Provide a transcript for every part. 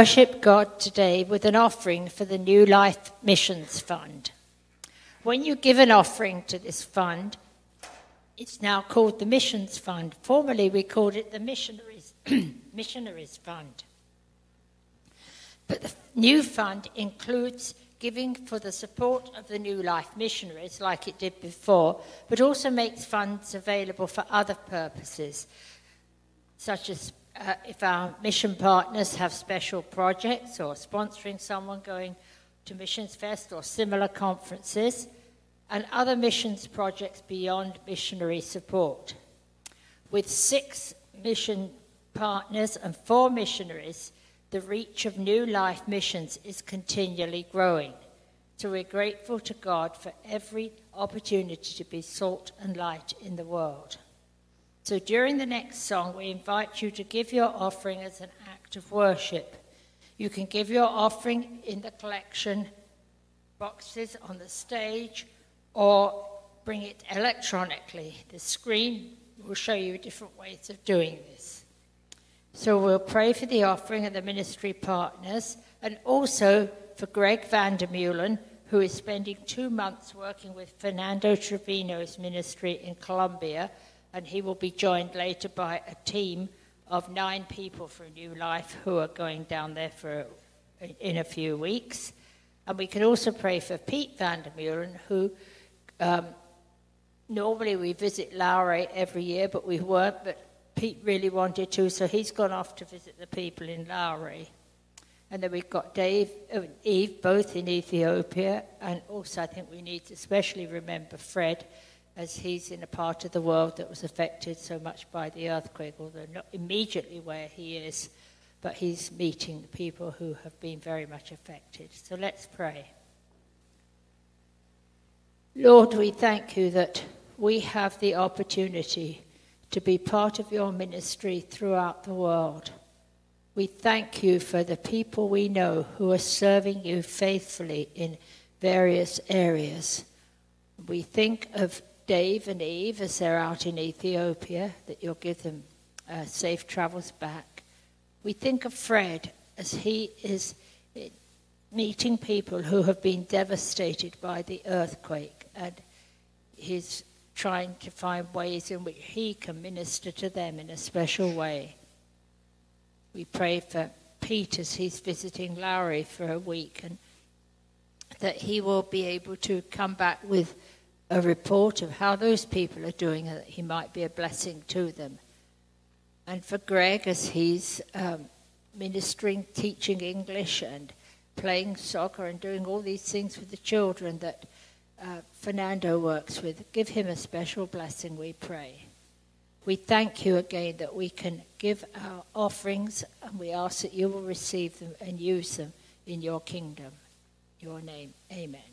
worship God today with an offering for the New Life Missions Fund. When you give an offering to this fund, it's now called the Missions Fund. Formerly, we called it the Missionaries, Missionaries Fund. But the new fund includes giving for the support of the New Life missionaries, like it did before, but also makes funds available for other purposes, such as uh, if our mission partners have special projects or sponsoring someone going to Missions Fest or similar conferences, and other missions projects beyond missionary support. With six mission partners and four missionaries, the reach of New Life missions is continually growing. So we're grateful to God for every opportunity to be salt and light in the world. So during the next song, we invite you to give your offering as an act of worship. You can give your offering in the collection boxes on the stage or bring it electronically. The screen will show you different ways of doing this. So we'll pray for the offering and the ministry partners and also for Greg Vandermeulen, who is spending two months working with Fernando Trevino's ministry in Colombia, and he will be joined later by a team of nine people from New Life who are going down there for in a few weeks. And we can also pray for Pete Van der Vandermeulen, who um, normally we visit Lowry every year, but we weren't. But Pete really wanted to, so he's gone off to visit the people in Lowry. And then we've got Dave and Eve, both in Ethiopia, and also I think we need to especially remember Fred, as he's in a part of the world that was affected so much by the earthquake, although not immediately where he is, but he's meeting the people who have been very much affected. So let's pray. Lord, we thank you that we have the opportunity to be part of your ministry throughout the world. We thank you for the people we know who are serving you faithfully in various areas. We think of Dave and Eve as they're out in Ethiopia, that you'll give them uh, safe travels back. We think of Fred as he is meeting people who have been devastated by the earthquake, and he's trying to find ways in which he can minister to them in a special way. We pray for Pete as he's visiting Lowry for a week and that he will be able to come back with a report of how those people are doing and that he might be a blessing to them. And for Greg as he's um, ministering, teaching English and playing soccer and doing all these things with the children that uh, Fernando works with, give him a special blessing, we pray. We thank you again that we can give our offerings and we ask that you will receive them and use them in your kingdom. Your name. Amen.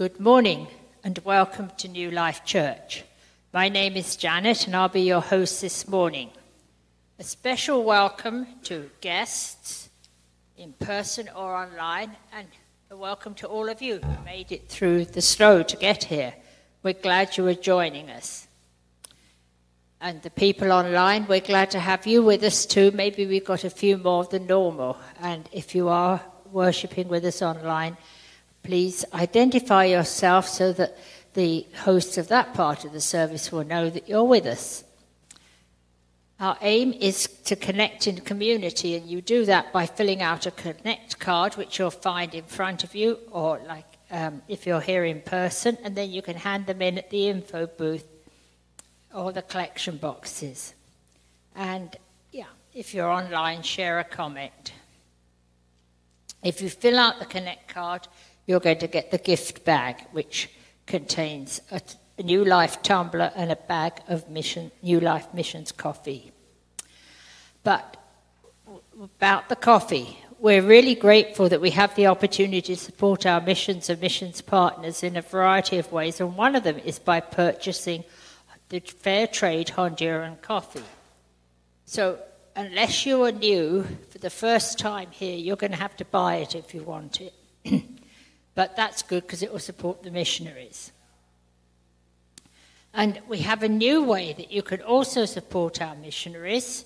Good morning and welcome to New Life Church. My name is Janet and I'll be your host this morning. A special welcome to guests in person or online, and a welcome to all of you who made it through the snow to get here. We're glad you are joining us. And the people online, we're glad to have you with us too. Maybe we've got a few more than normal. And if you are worshipping with us online, please identify yourself so that the hosts of that part of the service will know that you're with us. Our aim is to connect in community, and you do that by filling out a connect card, which you'll find in front of you, or like um, if you're here in person, and then you can hand them in at the info booth or the collection boxes. And yeah, if you're online, share a comment. If you fill out the connect card, you're going to get the gift bag, which contains a, New Life tumbler and a bag of mission, New Life Missions coffee. But about the coffee, we're really grateful that we have the opportunity to support our missions and missions partners in a variety of ways, and one of them is by purchasing the fair trade Honduran coffee. So, unless you are new for the first time here, you're going to have to buy it if you want it. but that's good because it will support the missionaries. And we have a new way that you can also support our missionaries,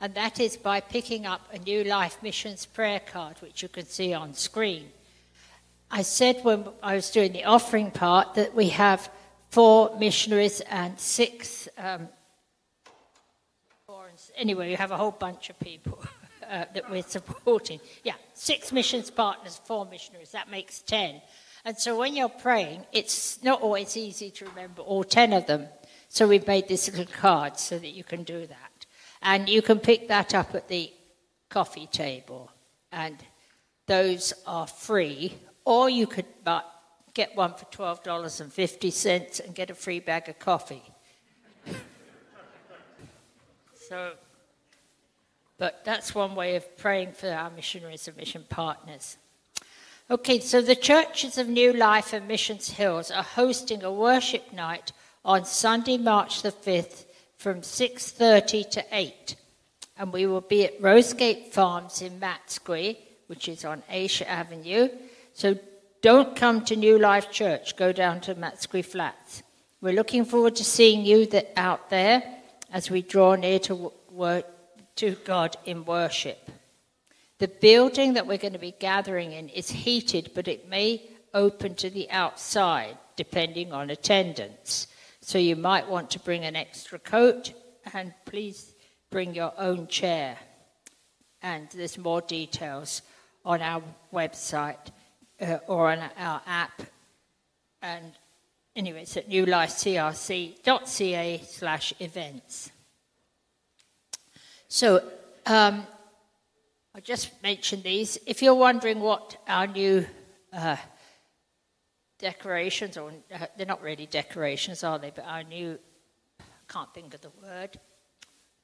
and that is by picking up a New Life Missions prayer card, which you can see on screen. I said when I was doing the offering part that we have four missionaries and six. Um, anyway, you have a whole bunch of people uh, that we're supporting. Yeah, six missions partners, four missionaries. That makes ten. And so when you're praying, it's not always easy to remember all 10 of them. So we've made this little card so that you can do that. And you can pick that up at the coffee table. And those are free. Or you could get one for $12.50 and get a free bag of coffee. so, but that's one way of praying for our missionaries and mission partners. Okay, so the churches of New Life and Missions Hills are hosting a worship night on Sunday, March the 5th from 6:30 to 8. And we will be at Rosegate Farms in Matsqui, which is on Asia Avenue. So don't come to New Life Church, go down to Matsqui Flats. We're looking forward to seeing you out there as we draw near to, to God in worship. The building that we're going to be gathering in is heated, but it may open to the outside depending on attendance. So you might want to bring an extra coat and please bring your own chair. And there's more details on our website uh, or on our app. And anyway, it's at newlifecrc.ca slash events. So um, I just mentioned these. If you're wondering what our new uh, decorations, or uh, they're not really decorations, are they? But our new, I can't think of the word.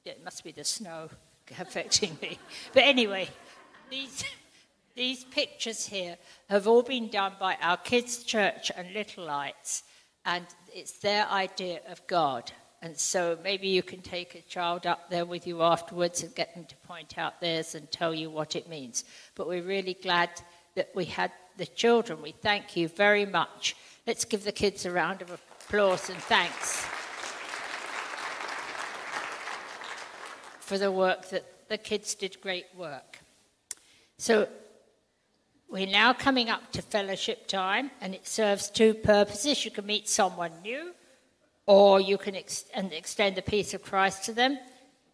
Yeah, it must be the snow affecting me. But anyway, these, these pictures here have all been done by our kids' church and Little Lights, and it's their idea of God. And so maybe you can take a child up there with you afterwards and get them to point out theirs and tell you what it means. But we're really glad that we had the children. We thank you very much. Let's give the kids a round of applause and thanks for the work that the kids did great work. So we're now coming up to fellowship time, and it serves two purposes. You can meet someone new or you can ex- and extend the peace of Christ to them,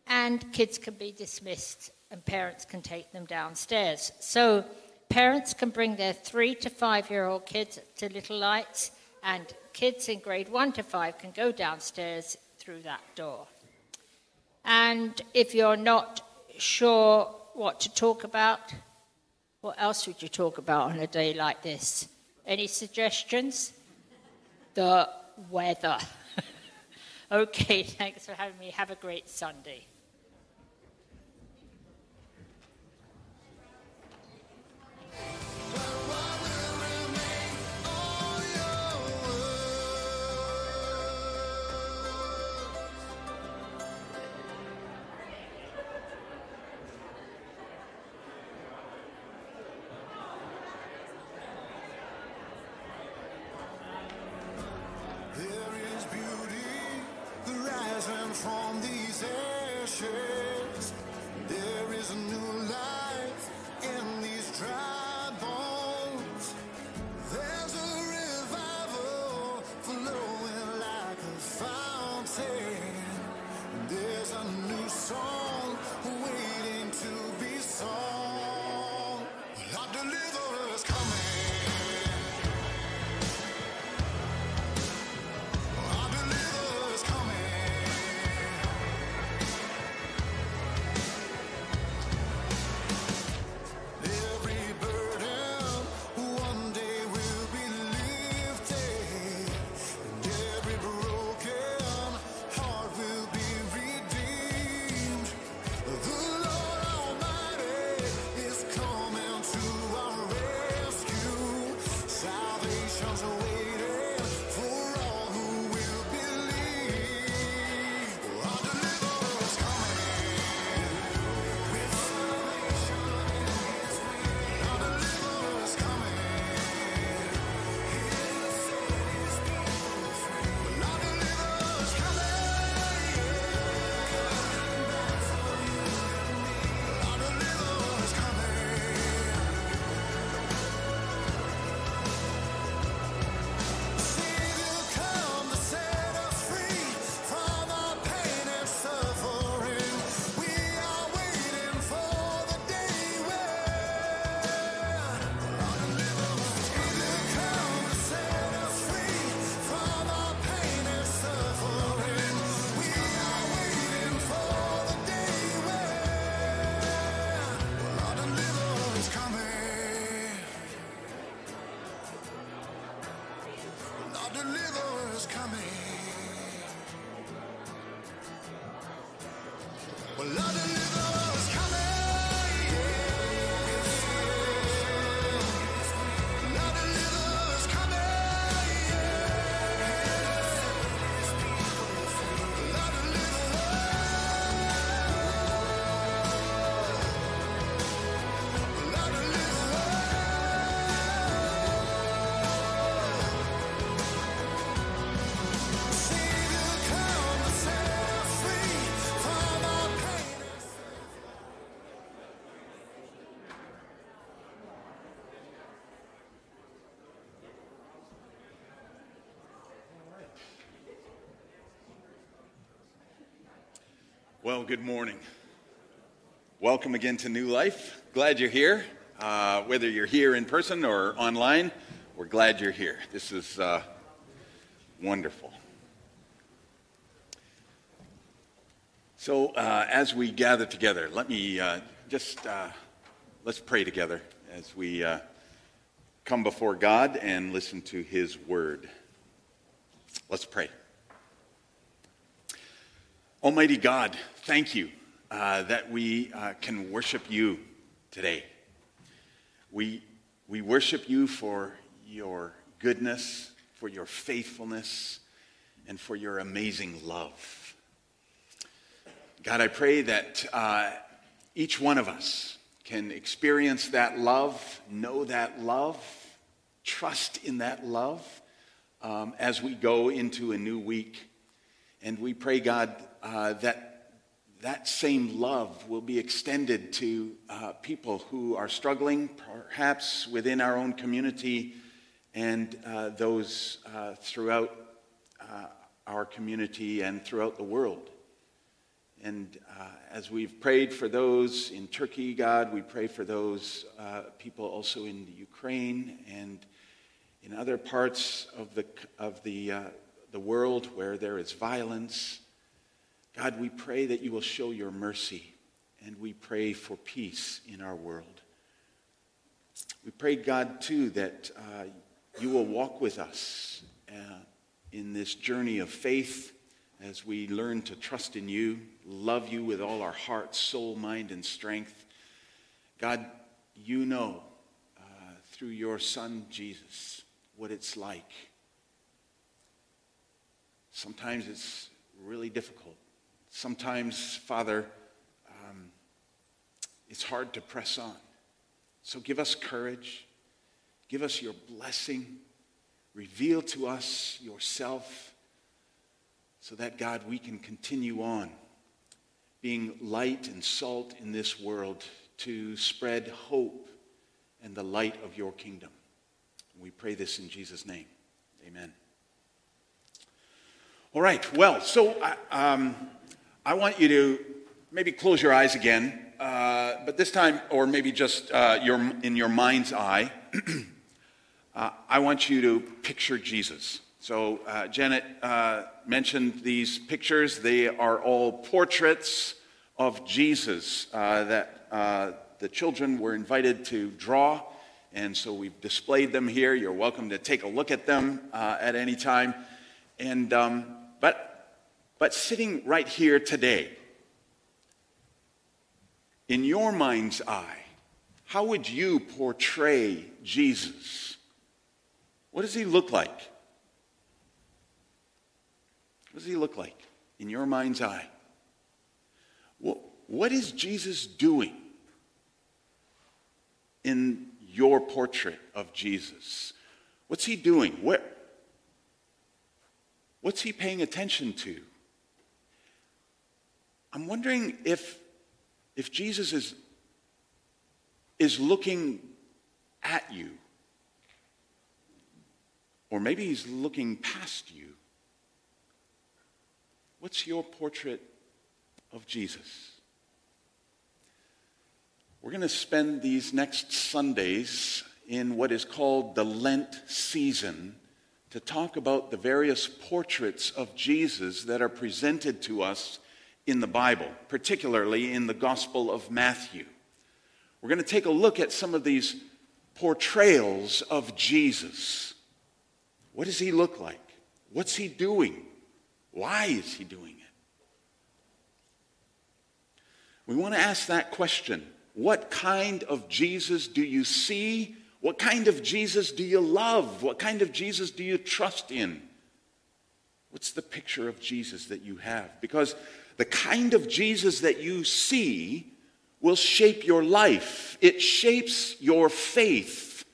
and kids can be dismissed and parents can take them downstairs. So parents can bring their three to five year old kids to Little Lights, and kids in grade one to five can go downstairs through that door. And if you're not sure what to talk about, what else would you talk about on a day like this? Any suggestions? The weather. Okay, thanks for having me. Have a great Sunday. Well, our deliverer's good morning. Welcome again to New Life. Glad you're here. Uh, whether you're here in person or online, we're glad you're here. This is uh, wonderful. So, uh, as we gather together, let me uh, just uh, let's pray together as we uh, come before God and listen to His Word. Let's pray. Almighty God, thank you uh, that we uh, can worship you today. We, we worship you for your goodness, for your faithfulness, and for your amazing love. God, I pray that uh, each one of us can experience that love, know that love, trust in that love um, as we go into a new week. And we pray, God, uh, that that same love will be extended to uh, people who are struggling, perhaps within our own community and uh, those uh, throughout uh, our community and throughout the world. And uh, as we've prayed for those in Turkey, God, we pray for those people also in Ukraine and in other parts of the, of the, the world where there is violence. God, we pray that you will show your mercy, and we pray for peace in our world. We pray, God, too, that uh, you will walk with us uh, in this journey of faith as we learn to trust in you, love you with all our heart, soul, mind, and strength. God, you know uh, through your Son, Jesus, what it's like. Sometimes it's really difficult. Sometimes, Father, um, it's hard to press on. So give us courage. Give us your blessing. Reveal to us yourself so that, God, we can continue on being light and salt in this world to spread hope and the light of your kingdom. We pray this in Jesus' name. Amen. All right, well, so um, I want you to maybe close your eyes again, uh, but this time, or maybe just uh, your, in your mind's eye, uh, I want you to picture Jesus. So, uh, Janet uh, mentioned these pictures. They are all portraits of Jesus uh, that the children were invited to draw. And so we've displayed them here. You're welcome to take a look at them at any time. And, um, but, sitting right here today, in your mind's eye, how would you portray Jesus? What does he look like? What does he look like in your mind's eye? What, what is Jesus doing in your portrait of Jesus? What's he doing? Where, what's he paying attention to? I'm wondering if, if Jesus is, is looking at you, or maybe he's looking past you. What's your portrait of Jesus? We're going to spend these next Sundays in what is called the Lent season to talk about the various portraits of Jesus that are presented to us in the Bible, particularly in the Gospel of Matthew. We're going to take a look at some of these portrayals of Jesus. What does he look like? What's he doing? Why is he doing it? We want to ask that question. What kind of Jesus do you see? What kind of Jesus do you love? What kind of Jesus do you trust in? What's the picture of Jesus that you have? Because the kind of Jesus that you see will shape your life, it shapes your faith,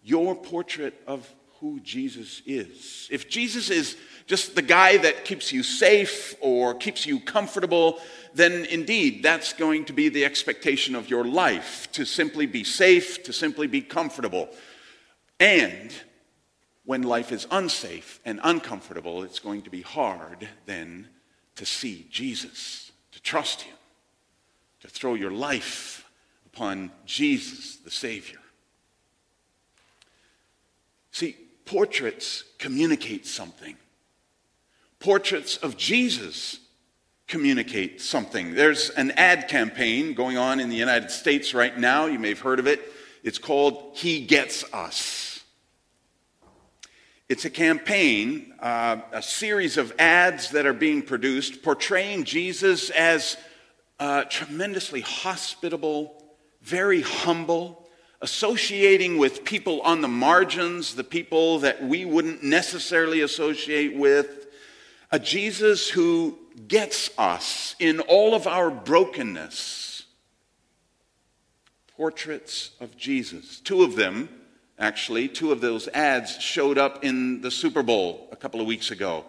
your portrait of who Jesus is. If Jesus is just the guy that keeps you safe or keeps you comfortable, then indeed that's going to be the expectation of your life to simply be safe, to simply be comfortable. And when life is unsafe and uncomfortable, it's going to be hard then to see Jesus, to trust Him, to throw your life upon Jesus, the Savior. See, portraits communicate something. Portraits of Jesus communicate something. There's an ad campaign going on in the United States right now. You may have heard of it. It's called He Gets Us. It's a campaign, uh, a series of ads that are being produced portraying Jesus as uh, tremendously hospitable, very humble, associating with people on the margins, the people that we wouldn't necessarily associate with. A Jesus who gets us in all of our brokenness. Portraits of Jesus. Two of them, actually, two of those ads showed up in the Super Bowl a couple of weeks ago.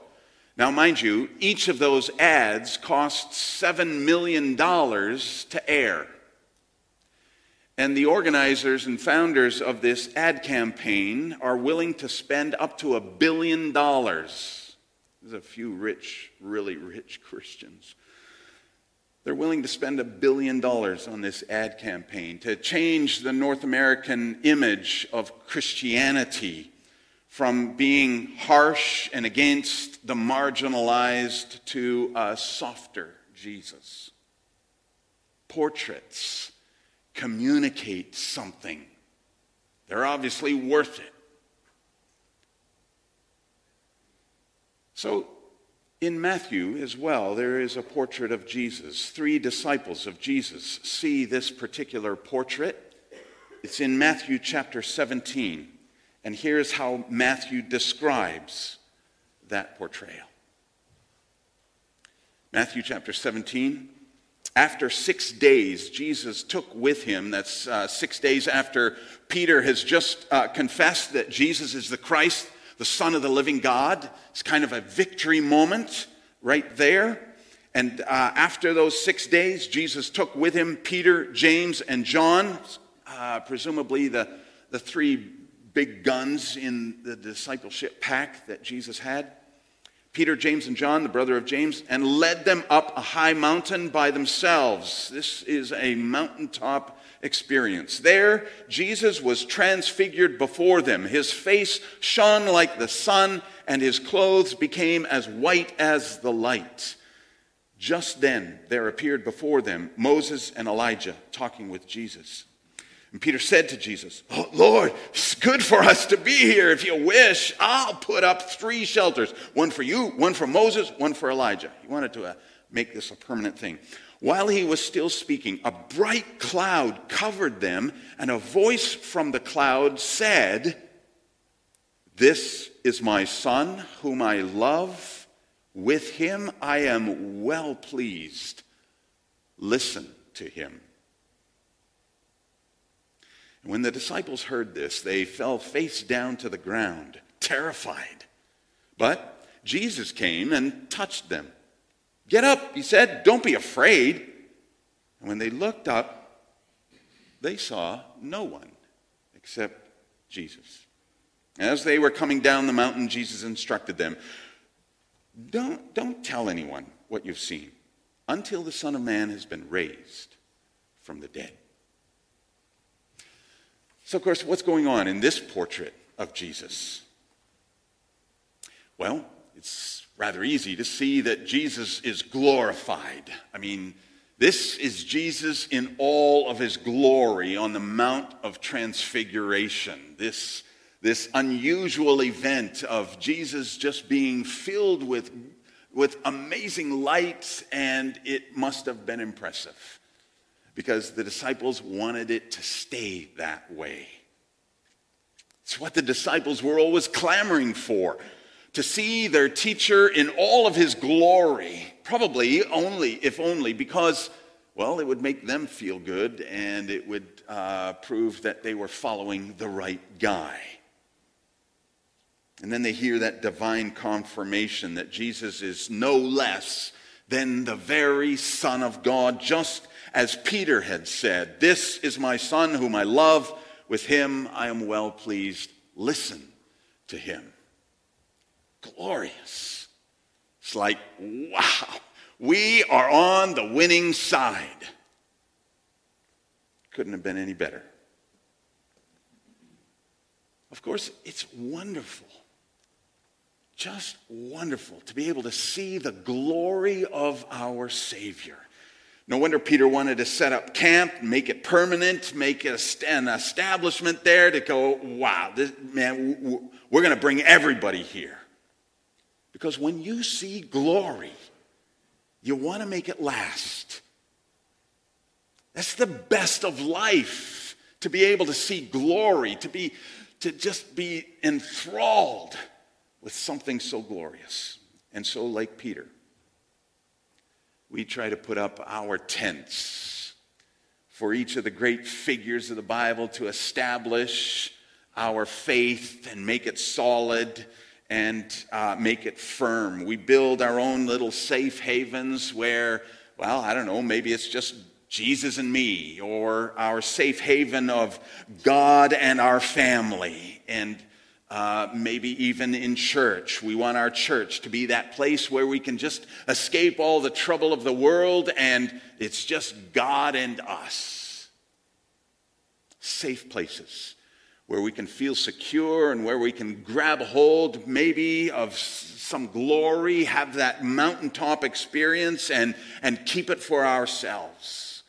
Now, mind you, each of those ads cost $7 million to air. And the organizers and founders of this ad campaign are willing to spend up to a billion dollars. There's a few rich, really rich Christians. They're willing to spend a billion dollars on this ad campaign to change the North American image of Christianity from being harsh and against the marginalized to a softer Jesus. Portraits communicate something. They're obviously worth it. So, in Matthew as well, there is a portrait of Jesus. Three disciples of Jesus see this particular portrait. It's in Matthew chapter 17. And here's how Matthew describes that portrayal Matthew chapter 17. After six days, Jesus took with him, that's uh, six days after Peter has just uh, confessed that Jesus is the Christ, the Son of the living God. It's kind of a victory moment right there. And uh, after those six days, Jesus took with him Peter, James, and John, uh, presumably the, the three big guns in the discipleship pack that Jesus had. Peter, James, and John, the brother of James, and led them up a high mountain by themselves. This is a mountaintop experience. There, Jesus was transfigured before them. His face shone like the sun, and his clothes became as white as the light. Just then, there appeared before them Moses and Elijah talking with Jesus. And Peter said to Jesus, oh, Lord, it's good for us to be here. If you wish, I'll put up three shelters one for you, one for Moses, one for Elijah. He wanted to uh, make this a permanent thing. While he was still speaking, a bright cloud covered them, and a voice from the cloud said, This is my son, whom I love. With him I am well pleased. Listen to him. When the disciples heard this, they fell face down to the ground, terrified. But Jesus came and touched them. Get up, he said, don't be afraid. And when they looked up, they saw no one except Jesus. As they were coming down the mountain, Jesus instructed them don't, don't tell anyone what you've seen until the Son of Man has been raised from the dead. So, of course, what's going on in this portrait of Jesus? Well, it's rather easy to see that Jesus is glorified. I mean, this is Jesus in all of his glory on the Mount of Transfiguration. This, this unusual event of Jesus just being filled with, with amazing light, and it must have been impressive because the disciples wanted it to stay that way. It's what the disciples were always clamoring for to see their teacher in all of his glory, probably only, if only, because, well, it would make them feel good and it would uh, prove that they were following the right guy. And then they hear that divine confirmation that Jesus is no less than the very Son of God, just as Peter had said, This is my Son whom I love. With him I am well pleased. Listen to him. Glorious. It's like, wow, we are on the winning side. Couldn't have been any better. Of course, it's wonderful just wonderful to be able to see the glory of our Savior. No wonder Peter wanted to set up camp, make it permanent, make an establishment there to go, wow, this, man, we're going to bring everybody here. Because when you see glory, you want to make it last. That's the best of life, to be able to see glory, to be to just be enthralled with something so glorious. And so, like Peter, we try to put up our tents for each of the great figures of the Bible to establish our faith and make it solid and uh, make it firm. We build our own little safe havens where, well, I don't know, maybe it's just Jesus and me, or our safe haven of God and our family. And uh, maybe even in church. We want our church to be that place where we can just escape all the trouble of the world and it's just God and us. Safe places where we can feel secure and where we can grab hold maybe of some glory, have that mountaintop experience, and, and keep it for ourselves.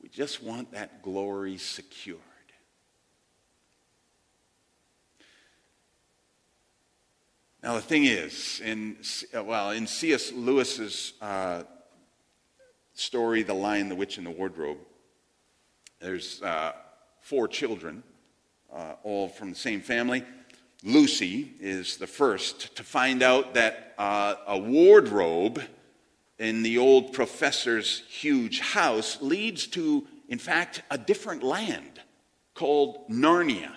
We just want that glory secure. Now, the thing is, in, well, in C.S. Lewis's uh, story, The Lion, the Witch, and the Wardrobe, there's uh, four children, uh, all from the same family. Lucy is the first to find out that uh, a wardrobe in the old professor's huge house leads to, in fact, a different land called Narnia.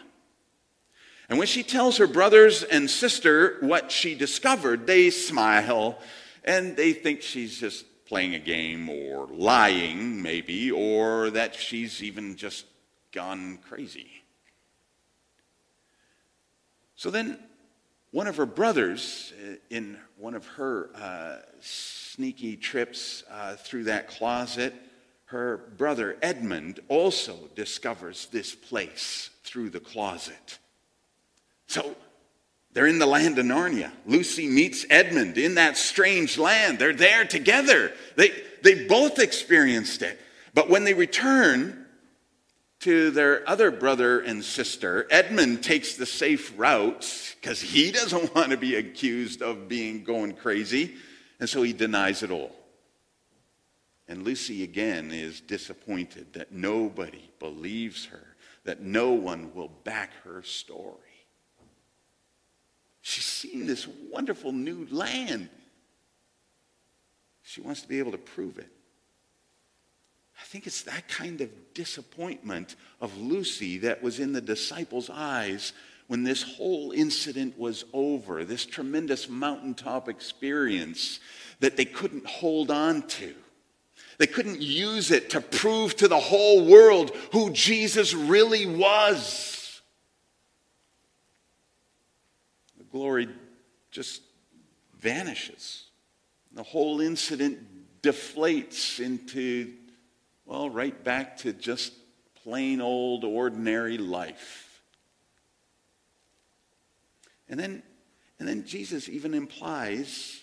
And when she tells her brothers and sister what she discovered, they smile and they think she's just playing a game or lying, maybe, or that she's even just gone crazy. So then, one of her brothers, uh, in one of her uh, sneaky trips uh, through that closet, her brother Edmund also discovers this place through the closet. So they're in the land of Narnia. Lucy meets Edmund in that strange land. They're there together. They, they both experienced it. But when they return to their other brother and sister, Edmund takes the safe route because he doesn't want to be accused of being going crazy. And so he denies it all. And Lucy again is disappointed that nobody believes her, that no one will back her story. She's seen this wonderful new land. She wants to be able to prove it. I think it's that kind of disappointment of Lucy that was in the disciples' eyes when this whole incident was over, this tremendous mountaintop experience that they couldn't hold on to. They couldn't use it to prove to the whole world who Jesus really was. The glory just vanishes. The whole incident deflates into, well, right back to just plain old ordinary life. And then, and then Jesus even implies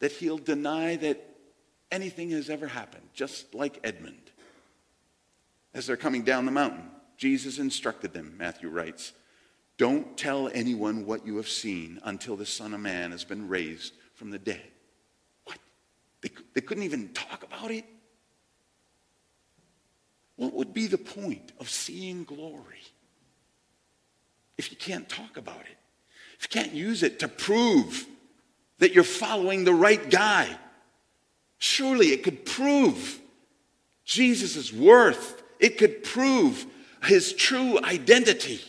that he'll deny that anything has ever happened, just like Edmund. As they're coming down the mountain, Jesus instructed them, Matthew writes, Don't tell anyone what you have seen until the Son of Man has been raised from the dead. What? They, they couldn't even talk about it? What would be the point of seeing glory if you can't talk about it? If you can't use it to prove that you're following the right guy? Surely it could prove Jesus' worth. It could prove his true identity.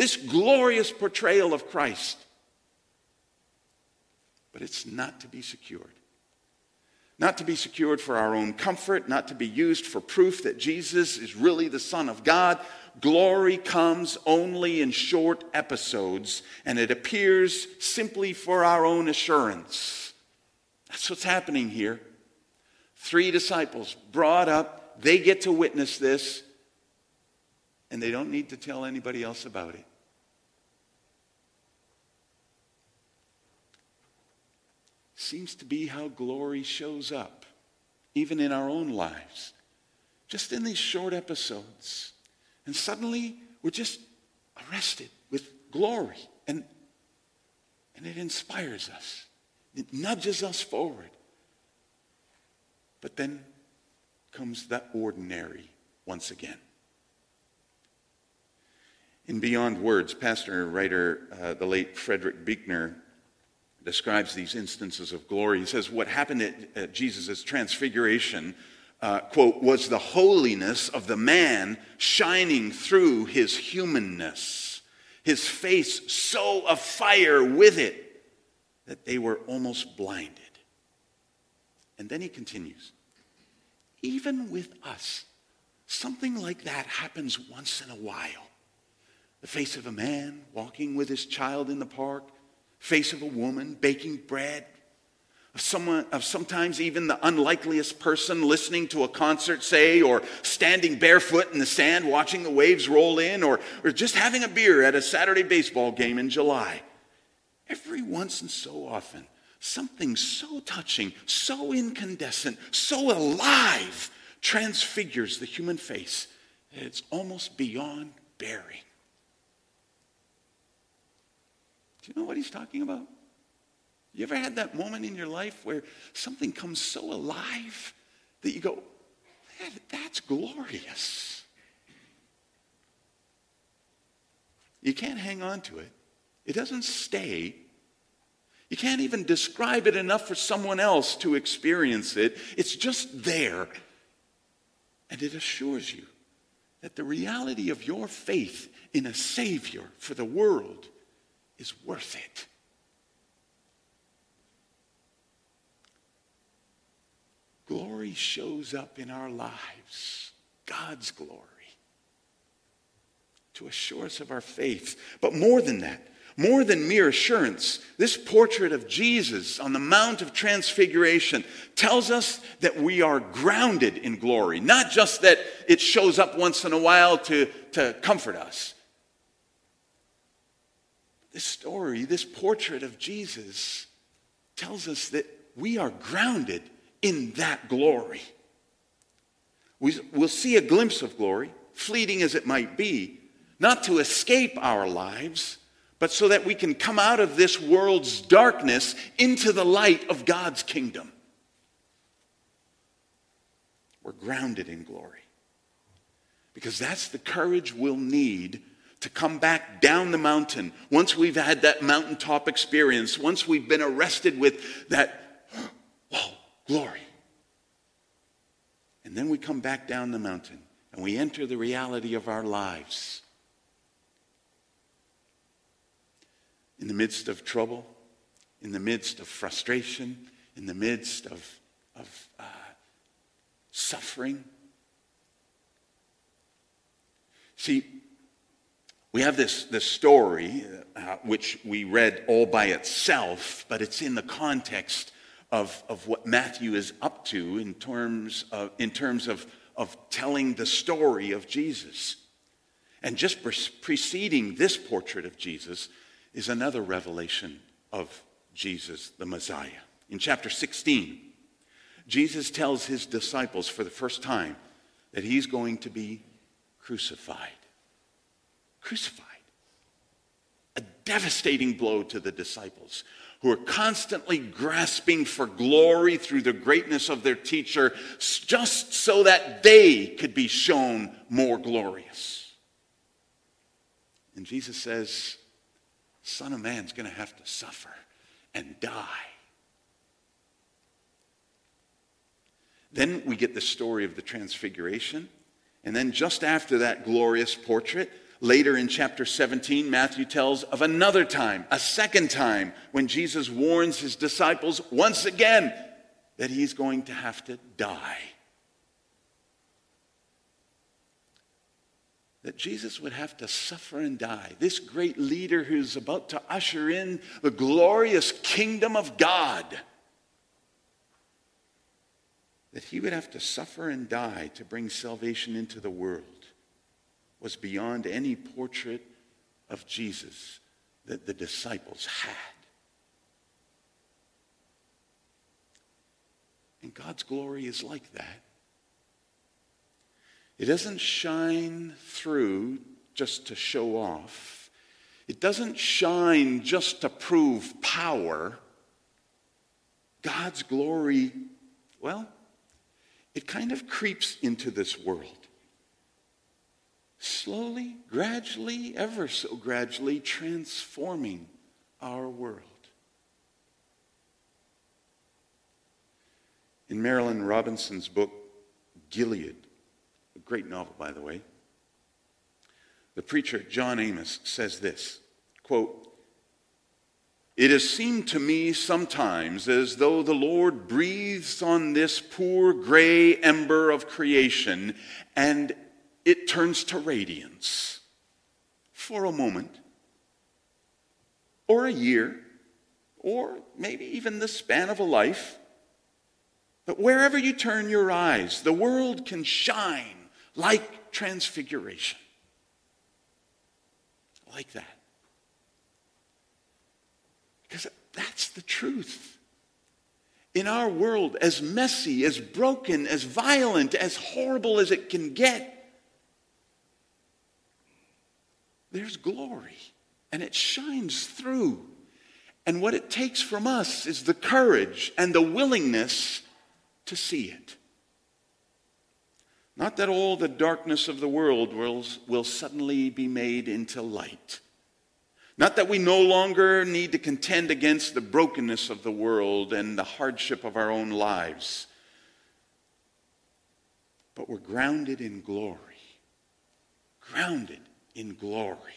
This glorious portrayal of Christ. But it's not to be secured. Not to be secured for our own comfort, not to be used for proof that Jesus is really the Son of God. Glory comes only in short episodes, and it appears simply for our own assurance. That's what's happening here. Three disciples brought up, they get to witness this, and they don't need to tell anybody else about it. Seems to be how glory shows up, even in our own lives, just in these short episodes. And suddenly, we're just arrested with glory, and, and it inspires us, it nudges us forward. But then comes that ordinary once again. In Beyond Words, pastor and writer, uh, the late Frederick Buechner, describes these instances of glory. He says, What happened at, at Jesus' transfiguration, uh, quote, was the holiness of the man shining through his humanness, his face so afire with it that they were almost blinded. And then he continues, Even with us, something like that happens once in a while. The face of a man walking with his child in the park, face of a woman baking bread, of someone of sometimes even the unlikeliest person listening to a concert, say, or standing barefoot in the sand watching the waves roll in, or, or just having a beer at a Saturday baseball game in July. Every once and so often, something so touching, so incandescent, so alive transfigures the human face that it's almost beyond bearing. You know what he's talking about? You ever had that moment in your life where something comes so alive that you go, "Man, that's glorious? You can't hang on to it. It doesn't stay. You can't even describe it enough for someone else to experience it. It's just there. And it assures you that the reality of your faith in a Savior for the world is worth it. Glory shows up in our lives, God's glory, to assure us of our faith. But more than that, more than mere assurance, this portrait of Jesus on the Mount of Transfiguration tells us that we are grounded in glory, not just that it shows up once in a while to, to comfort us. This story, this portrait of Jesus, tells us that we are grounded in that glory. We, will see a glimpse of glory, fleeting as it might be, not to escape our lives, but so that we can come out of this world's darkness into the light of God's kingdom. We're grounded in glory. Because that's the courage we'll need to come back down the mountain once we've had that mountaintop experience, once we've been arrested with that, whoa, glory. And then we come back down the mountain and we enter the reality of our lives. In the midst of trouble, in the midst of frustration, in the midst of, of uh, suffering. See, we have this, this story, uh, which we read all by itself, but it's in the context of, of what Matthew is up to in terms of, in terms of, of telling the story of Jesus. And just pre- preceding this portrait of Jesus is another revelation of Jesus, the Messiah. In chapter 16, Jesus tells his disciples for the first time that he's going to be crucified. Crucified. A devastating blow to the disciples who are constantly grasping for glory through the greatness of their teacher just so that they could be shown more glorious. And Jesus says, Son of Man's going to have to suffer and die. Then we get the story of the Transfiguration. And then just after that glorious portrait, later in chapter 17, Matthew tells of another time, a second time, when Jesus warns his disciples once again that he's going to have to die. That Jesus would have to suffer and die. This great leader who's about to usher in the glorious kingdom of God that he would have to suffer and die to bring salvation into the world was beyond any portrait of Jesus that the disciples had. And God's glory is like that. It doesn't shine through just to show off. It doesn't shine just to prove power. God's glory, well, it kind of creeps into this world. Slowly, gradually, ever so gradually transforming our world. In Marilynne Robinson's book, Gilead, a great novel, by the way, the preacher John Amos says this quote, it has seemed to me sometimes as though the Lord breathes on this poor gray ember of creation and it turns to radiance for a moment, or a year, or maybe even the span of a life. But wherever you turn your eyes, the world can shine like transfiguration. Like that. Because that's the truth. In our world, as messy, as broken, as violent, as horrible as it can get, there's glory and it shines through. And what it takes from us is the courage and the willingness to see it. Not that all the darkness of the world will, will suddenly be made into light. Not that we no longer need to contend against the brokenness of the world and the hardship of our own lives, but we're grounded in glory. Grounded in glory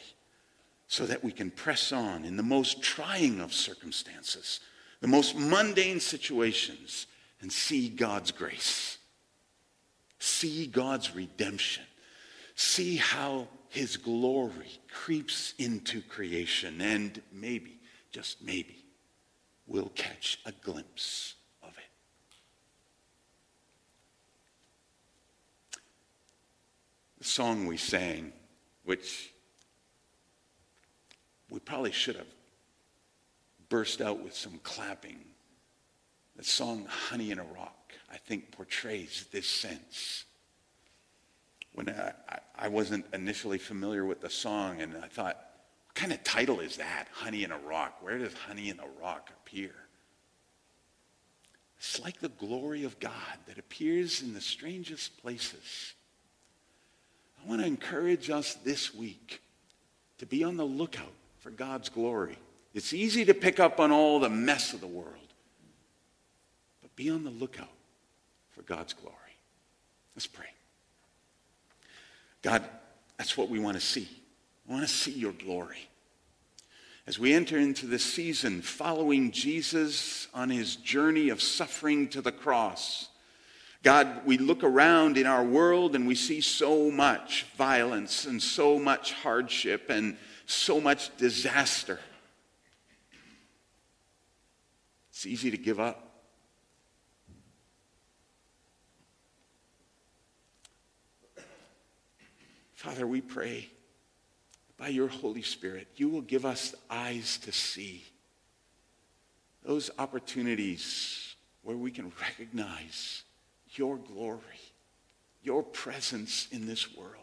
so that we can press on in the most trying of circumstances, the most mundane situations, and see God's grace, see God's redemption, see how his glory creeps into creation, and maybe, just maybe, we'll catch a glimpse of it. The song we sang, which we probably should have burst out with some clapping. The song Honey in a Rock, I think, portrays this sense. When I, I, wasn't initially familiar with the song, and I thought, what kind of title is that? Honey in a Rock. Where does Honey in a Rock appear? It's like the glory of God that appears in the strangest places. I want to encourage us this week to be on the lookout for God's glory. It's easy to pick up on all the mess of the world, but be on the lookout for God's glory. Let's pray. God, that's what we want to see. We want to see your glory. As we enter into this season following Jesus on his journey of suffering to the cross, God, we look around in our world and we see so much violence and so much hardship and so much disaster. It's easy to give up. Father, we pray by your Holy Spirit, you will give us eyes to see those opportunities where we can recognize your glory, your presence in this world.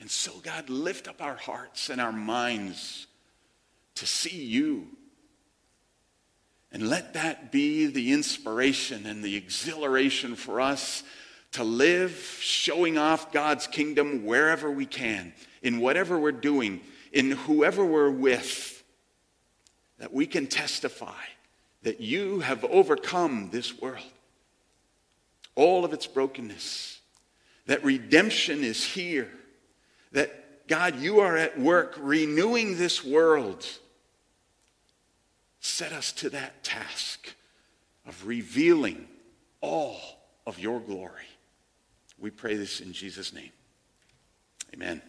And so, God, lift up our hearts and our minds to see you. And let that be the inspiration and the exhilaration for us to live showing off God's kingdom wherever we can, in whatever we're doing, in whoever we're with, that we can testify that you have overcome this world, all of its brokenness, that redemption is here, that God, you are at work renewing this world. Set us to that task of revealing all of your glory. We pray this in Jesus' name. Amen.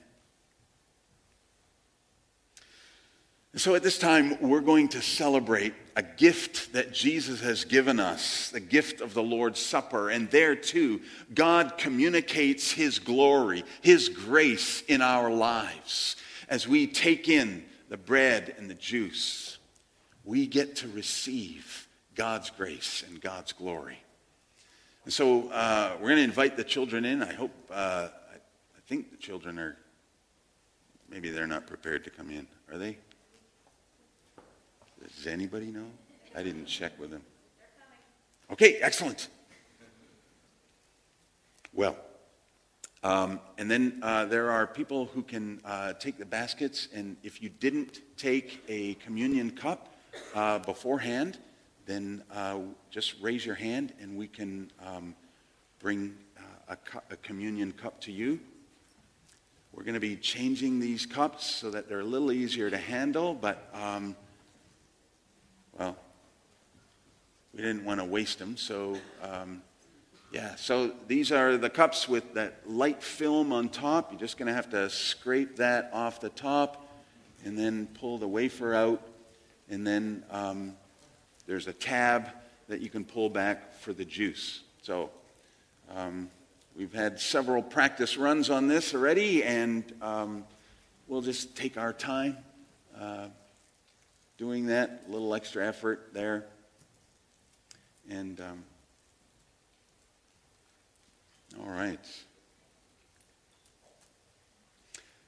So at this time, we're going to celebrate a gift that Jesus has given us, the gift of the Lord's Supper. And there too, God communicates his glory, his grace in our lives. As we take in the bread and the juice, we get to receive God's grace and God's glory. And so uh, we're going to invite the children in. I hope, uh, I, I think the children are, maybe they're not prepared to come in. Are they? Does anybody know? I didn't check with them. Okay, excellent. Well, um, and then uh, there are people who can uh, take the baskets, and if you didn't take a communion cup uh, beforehand, then uh, just raise your hand and we can um, bring uh, a, cu- a communion cup to you. We're going to be changing these cups so that they're a little easier to handle, but um, well, we didn't want to waste them, so um, yeah. So these are the cups with that light film on top. You're just going to have to scrape that off the top, and then pull the wafer out, and then um, there's a tab that you can pull back for the juice. So um, we've had several practice runs on this already, and um, we'll just take our time. Uh, doing that, a little extra effort there. And, um, all right.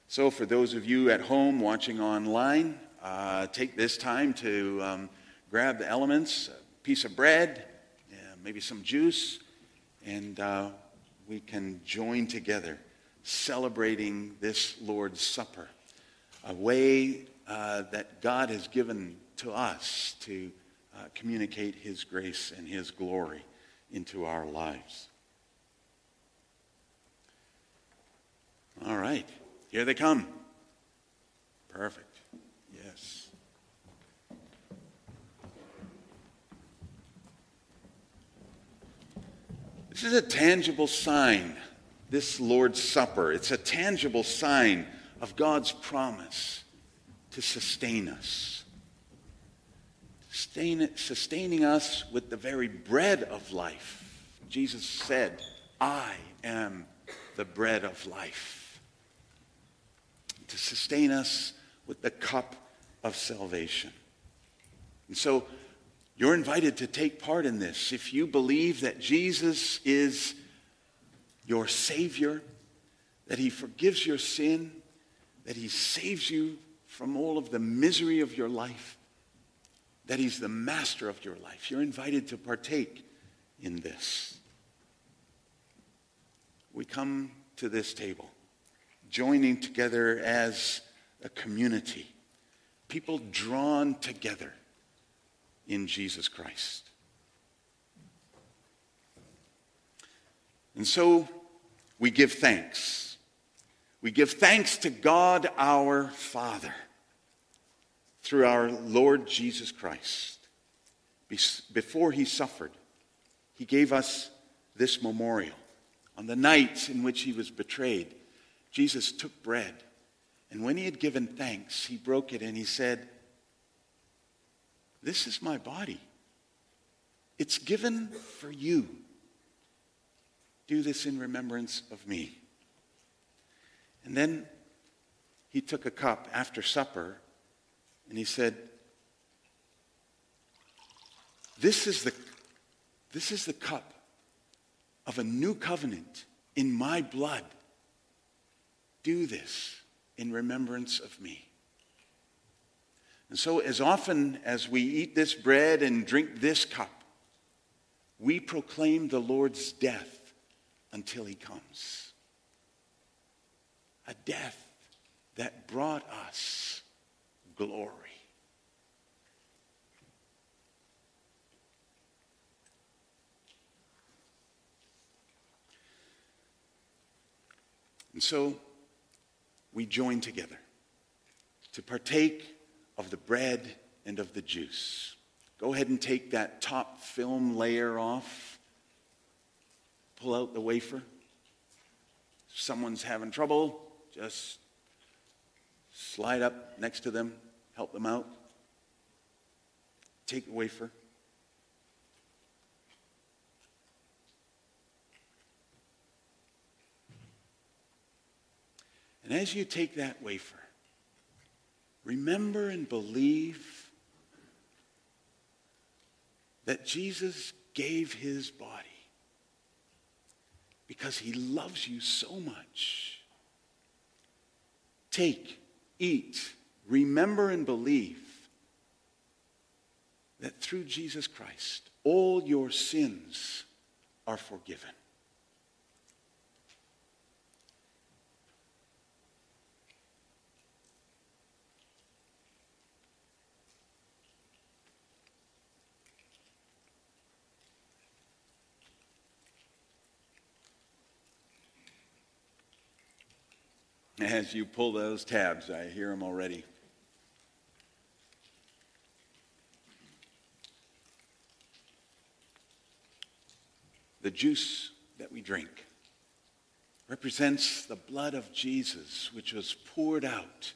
So, for those of you at home watching online, uh, take this time to um, grab the elements a piece of bread, yeah, maybe some juice, and uh, we can join together celebrating this Lord's Supper, a way uh, that God has given to us to uh, communicate His grace and His glory into our lives. All right. Here they come. Perfect. Yes. This is a tangible sign, this Lord's Supper. It's a tangible sign of God's promise to sustain us. Sustain, sustaining us with the very bread of life. Jesus said, I am the bread of life. To sustain us with the cup of salvation. And so you're invited to take part in this. If you believe that Jesus is your Savior, that He forgives your sin, that He saves you from all of the misery of your life, that He's the master of your life, you're invited to partake in this. We come to this table, joining together as a community, people drawn together in Jesus Christ. And so we give thanks. We give thanks to God our Father through our Lord Jesus Christ. Before he suffered, he gave us this memorial. On the night in which he was betrayed, Jesus took bread, and when he had given thanks, he broke it and he said, This is my body. It's given for you. Do this in remembrance of me. And then he took a cup after supper and he said, This is the, this is the cup of a new covenant in my blood. Do this in remembrance of me. And so, as often as we eat this bread and drink this cup, we proclaim the Lord's death until he comes. A death that brought us glory. And so we join together to partake of the bread and of the juice. Go ahead and take that top film layer off. Pull out the wafer. If someone's having trouble, just slide up next to them, help them out. Take the wafer. And as you take that wafer, remember and believe that Jesus gave his body because he loves you so much. Take, eat, remember and believe that through Jesus Christ, all your sins are forgiven. As you pull those tabs, I hear them already. The juice that we drink represents the blood of Jesus, which was poured out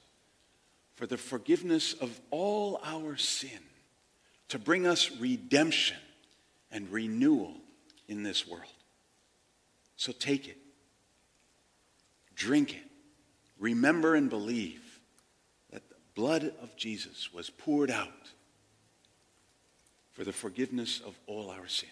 for the forgiveness of all our sin, to bring us redemption and renewal in this world. So take it, drink it remember and believe that the blood of Jesus was poured out for the forgiveness of all our sin.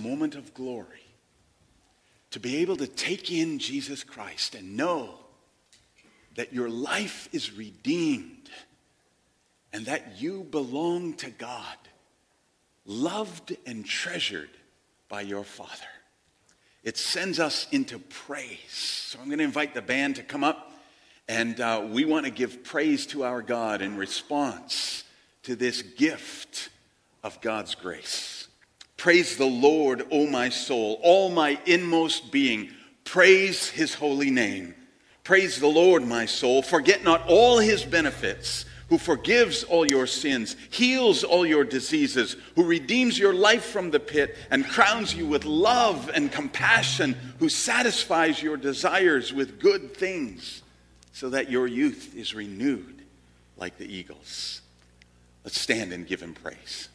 Moment of glory to be able to take in Jesus Christ and know that your life is redeemed and that you belong to God, loved and treasured by your Father. It sends us into praise. So I'm going to invite the band to come up, and uh, we want to give praise to our God in response to this gift of God's grace. Praise the Lord, O my soul, all my inmost being. Praise his holy name. Praise the Lord, my soul. Forget not all his benefits, who forgives all your sins, heals all your diseases, who redeems your life from the pit and crowns you with love and compassion, who satisfies your desires with good things, so that your youth is renewed like the eagles. Let's stand and give him praise.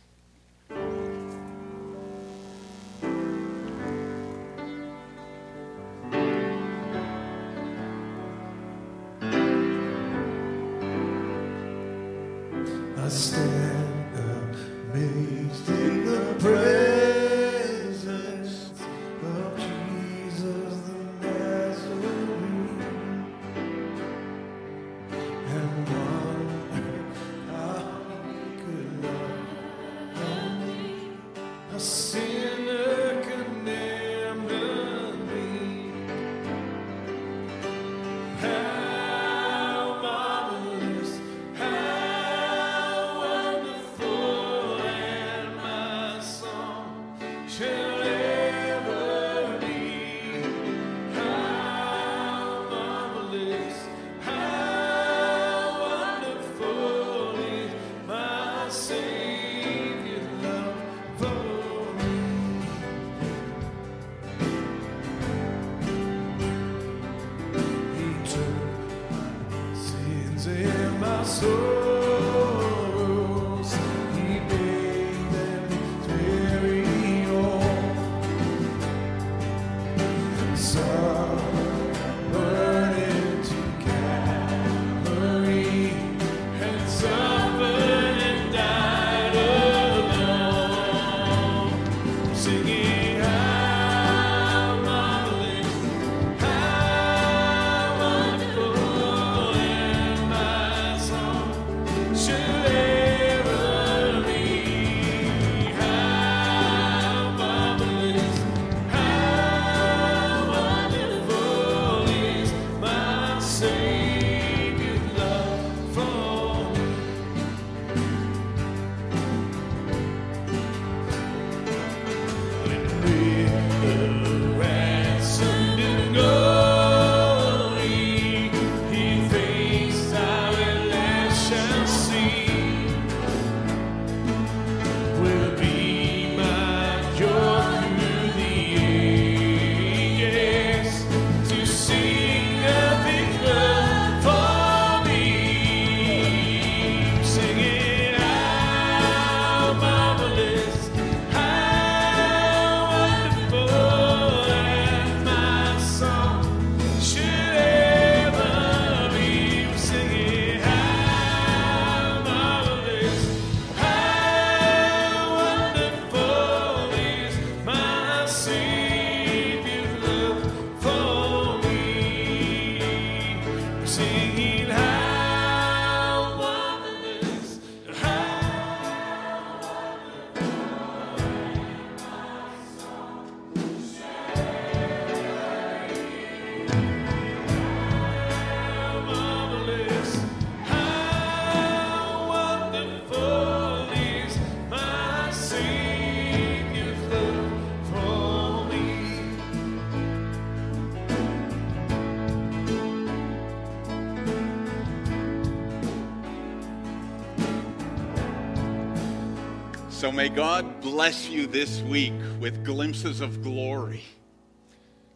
May God bless you this week with glimpses of glory.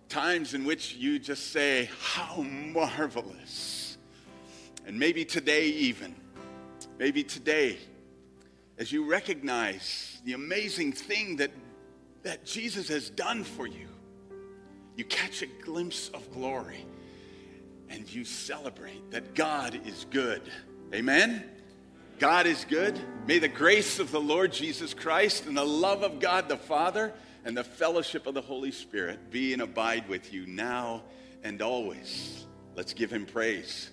Times in which you just say, How marvelous. And maybe today, even, maybe today, as you recognize the amazing thing that, that Jesus has done for you, you catch a glimpse of glory and you celebrate that God is good. Amen? God is good. May the grace of the Lord Jesus Christ and the love of God the Father and the fellowship of the Holy Spirit be and abide with you now and always. Let's give him praise.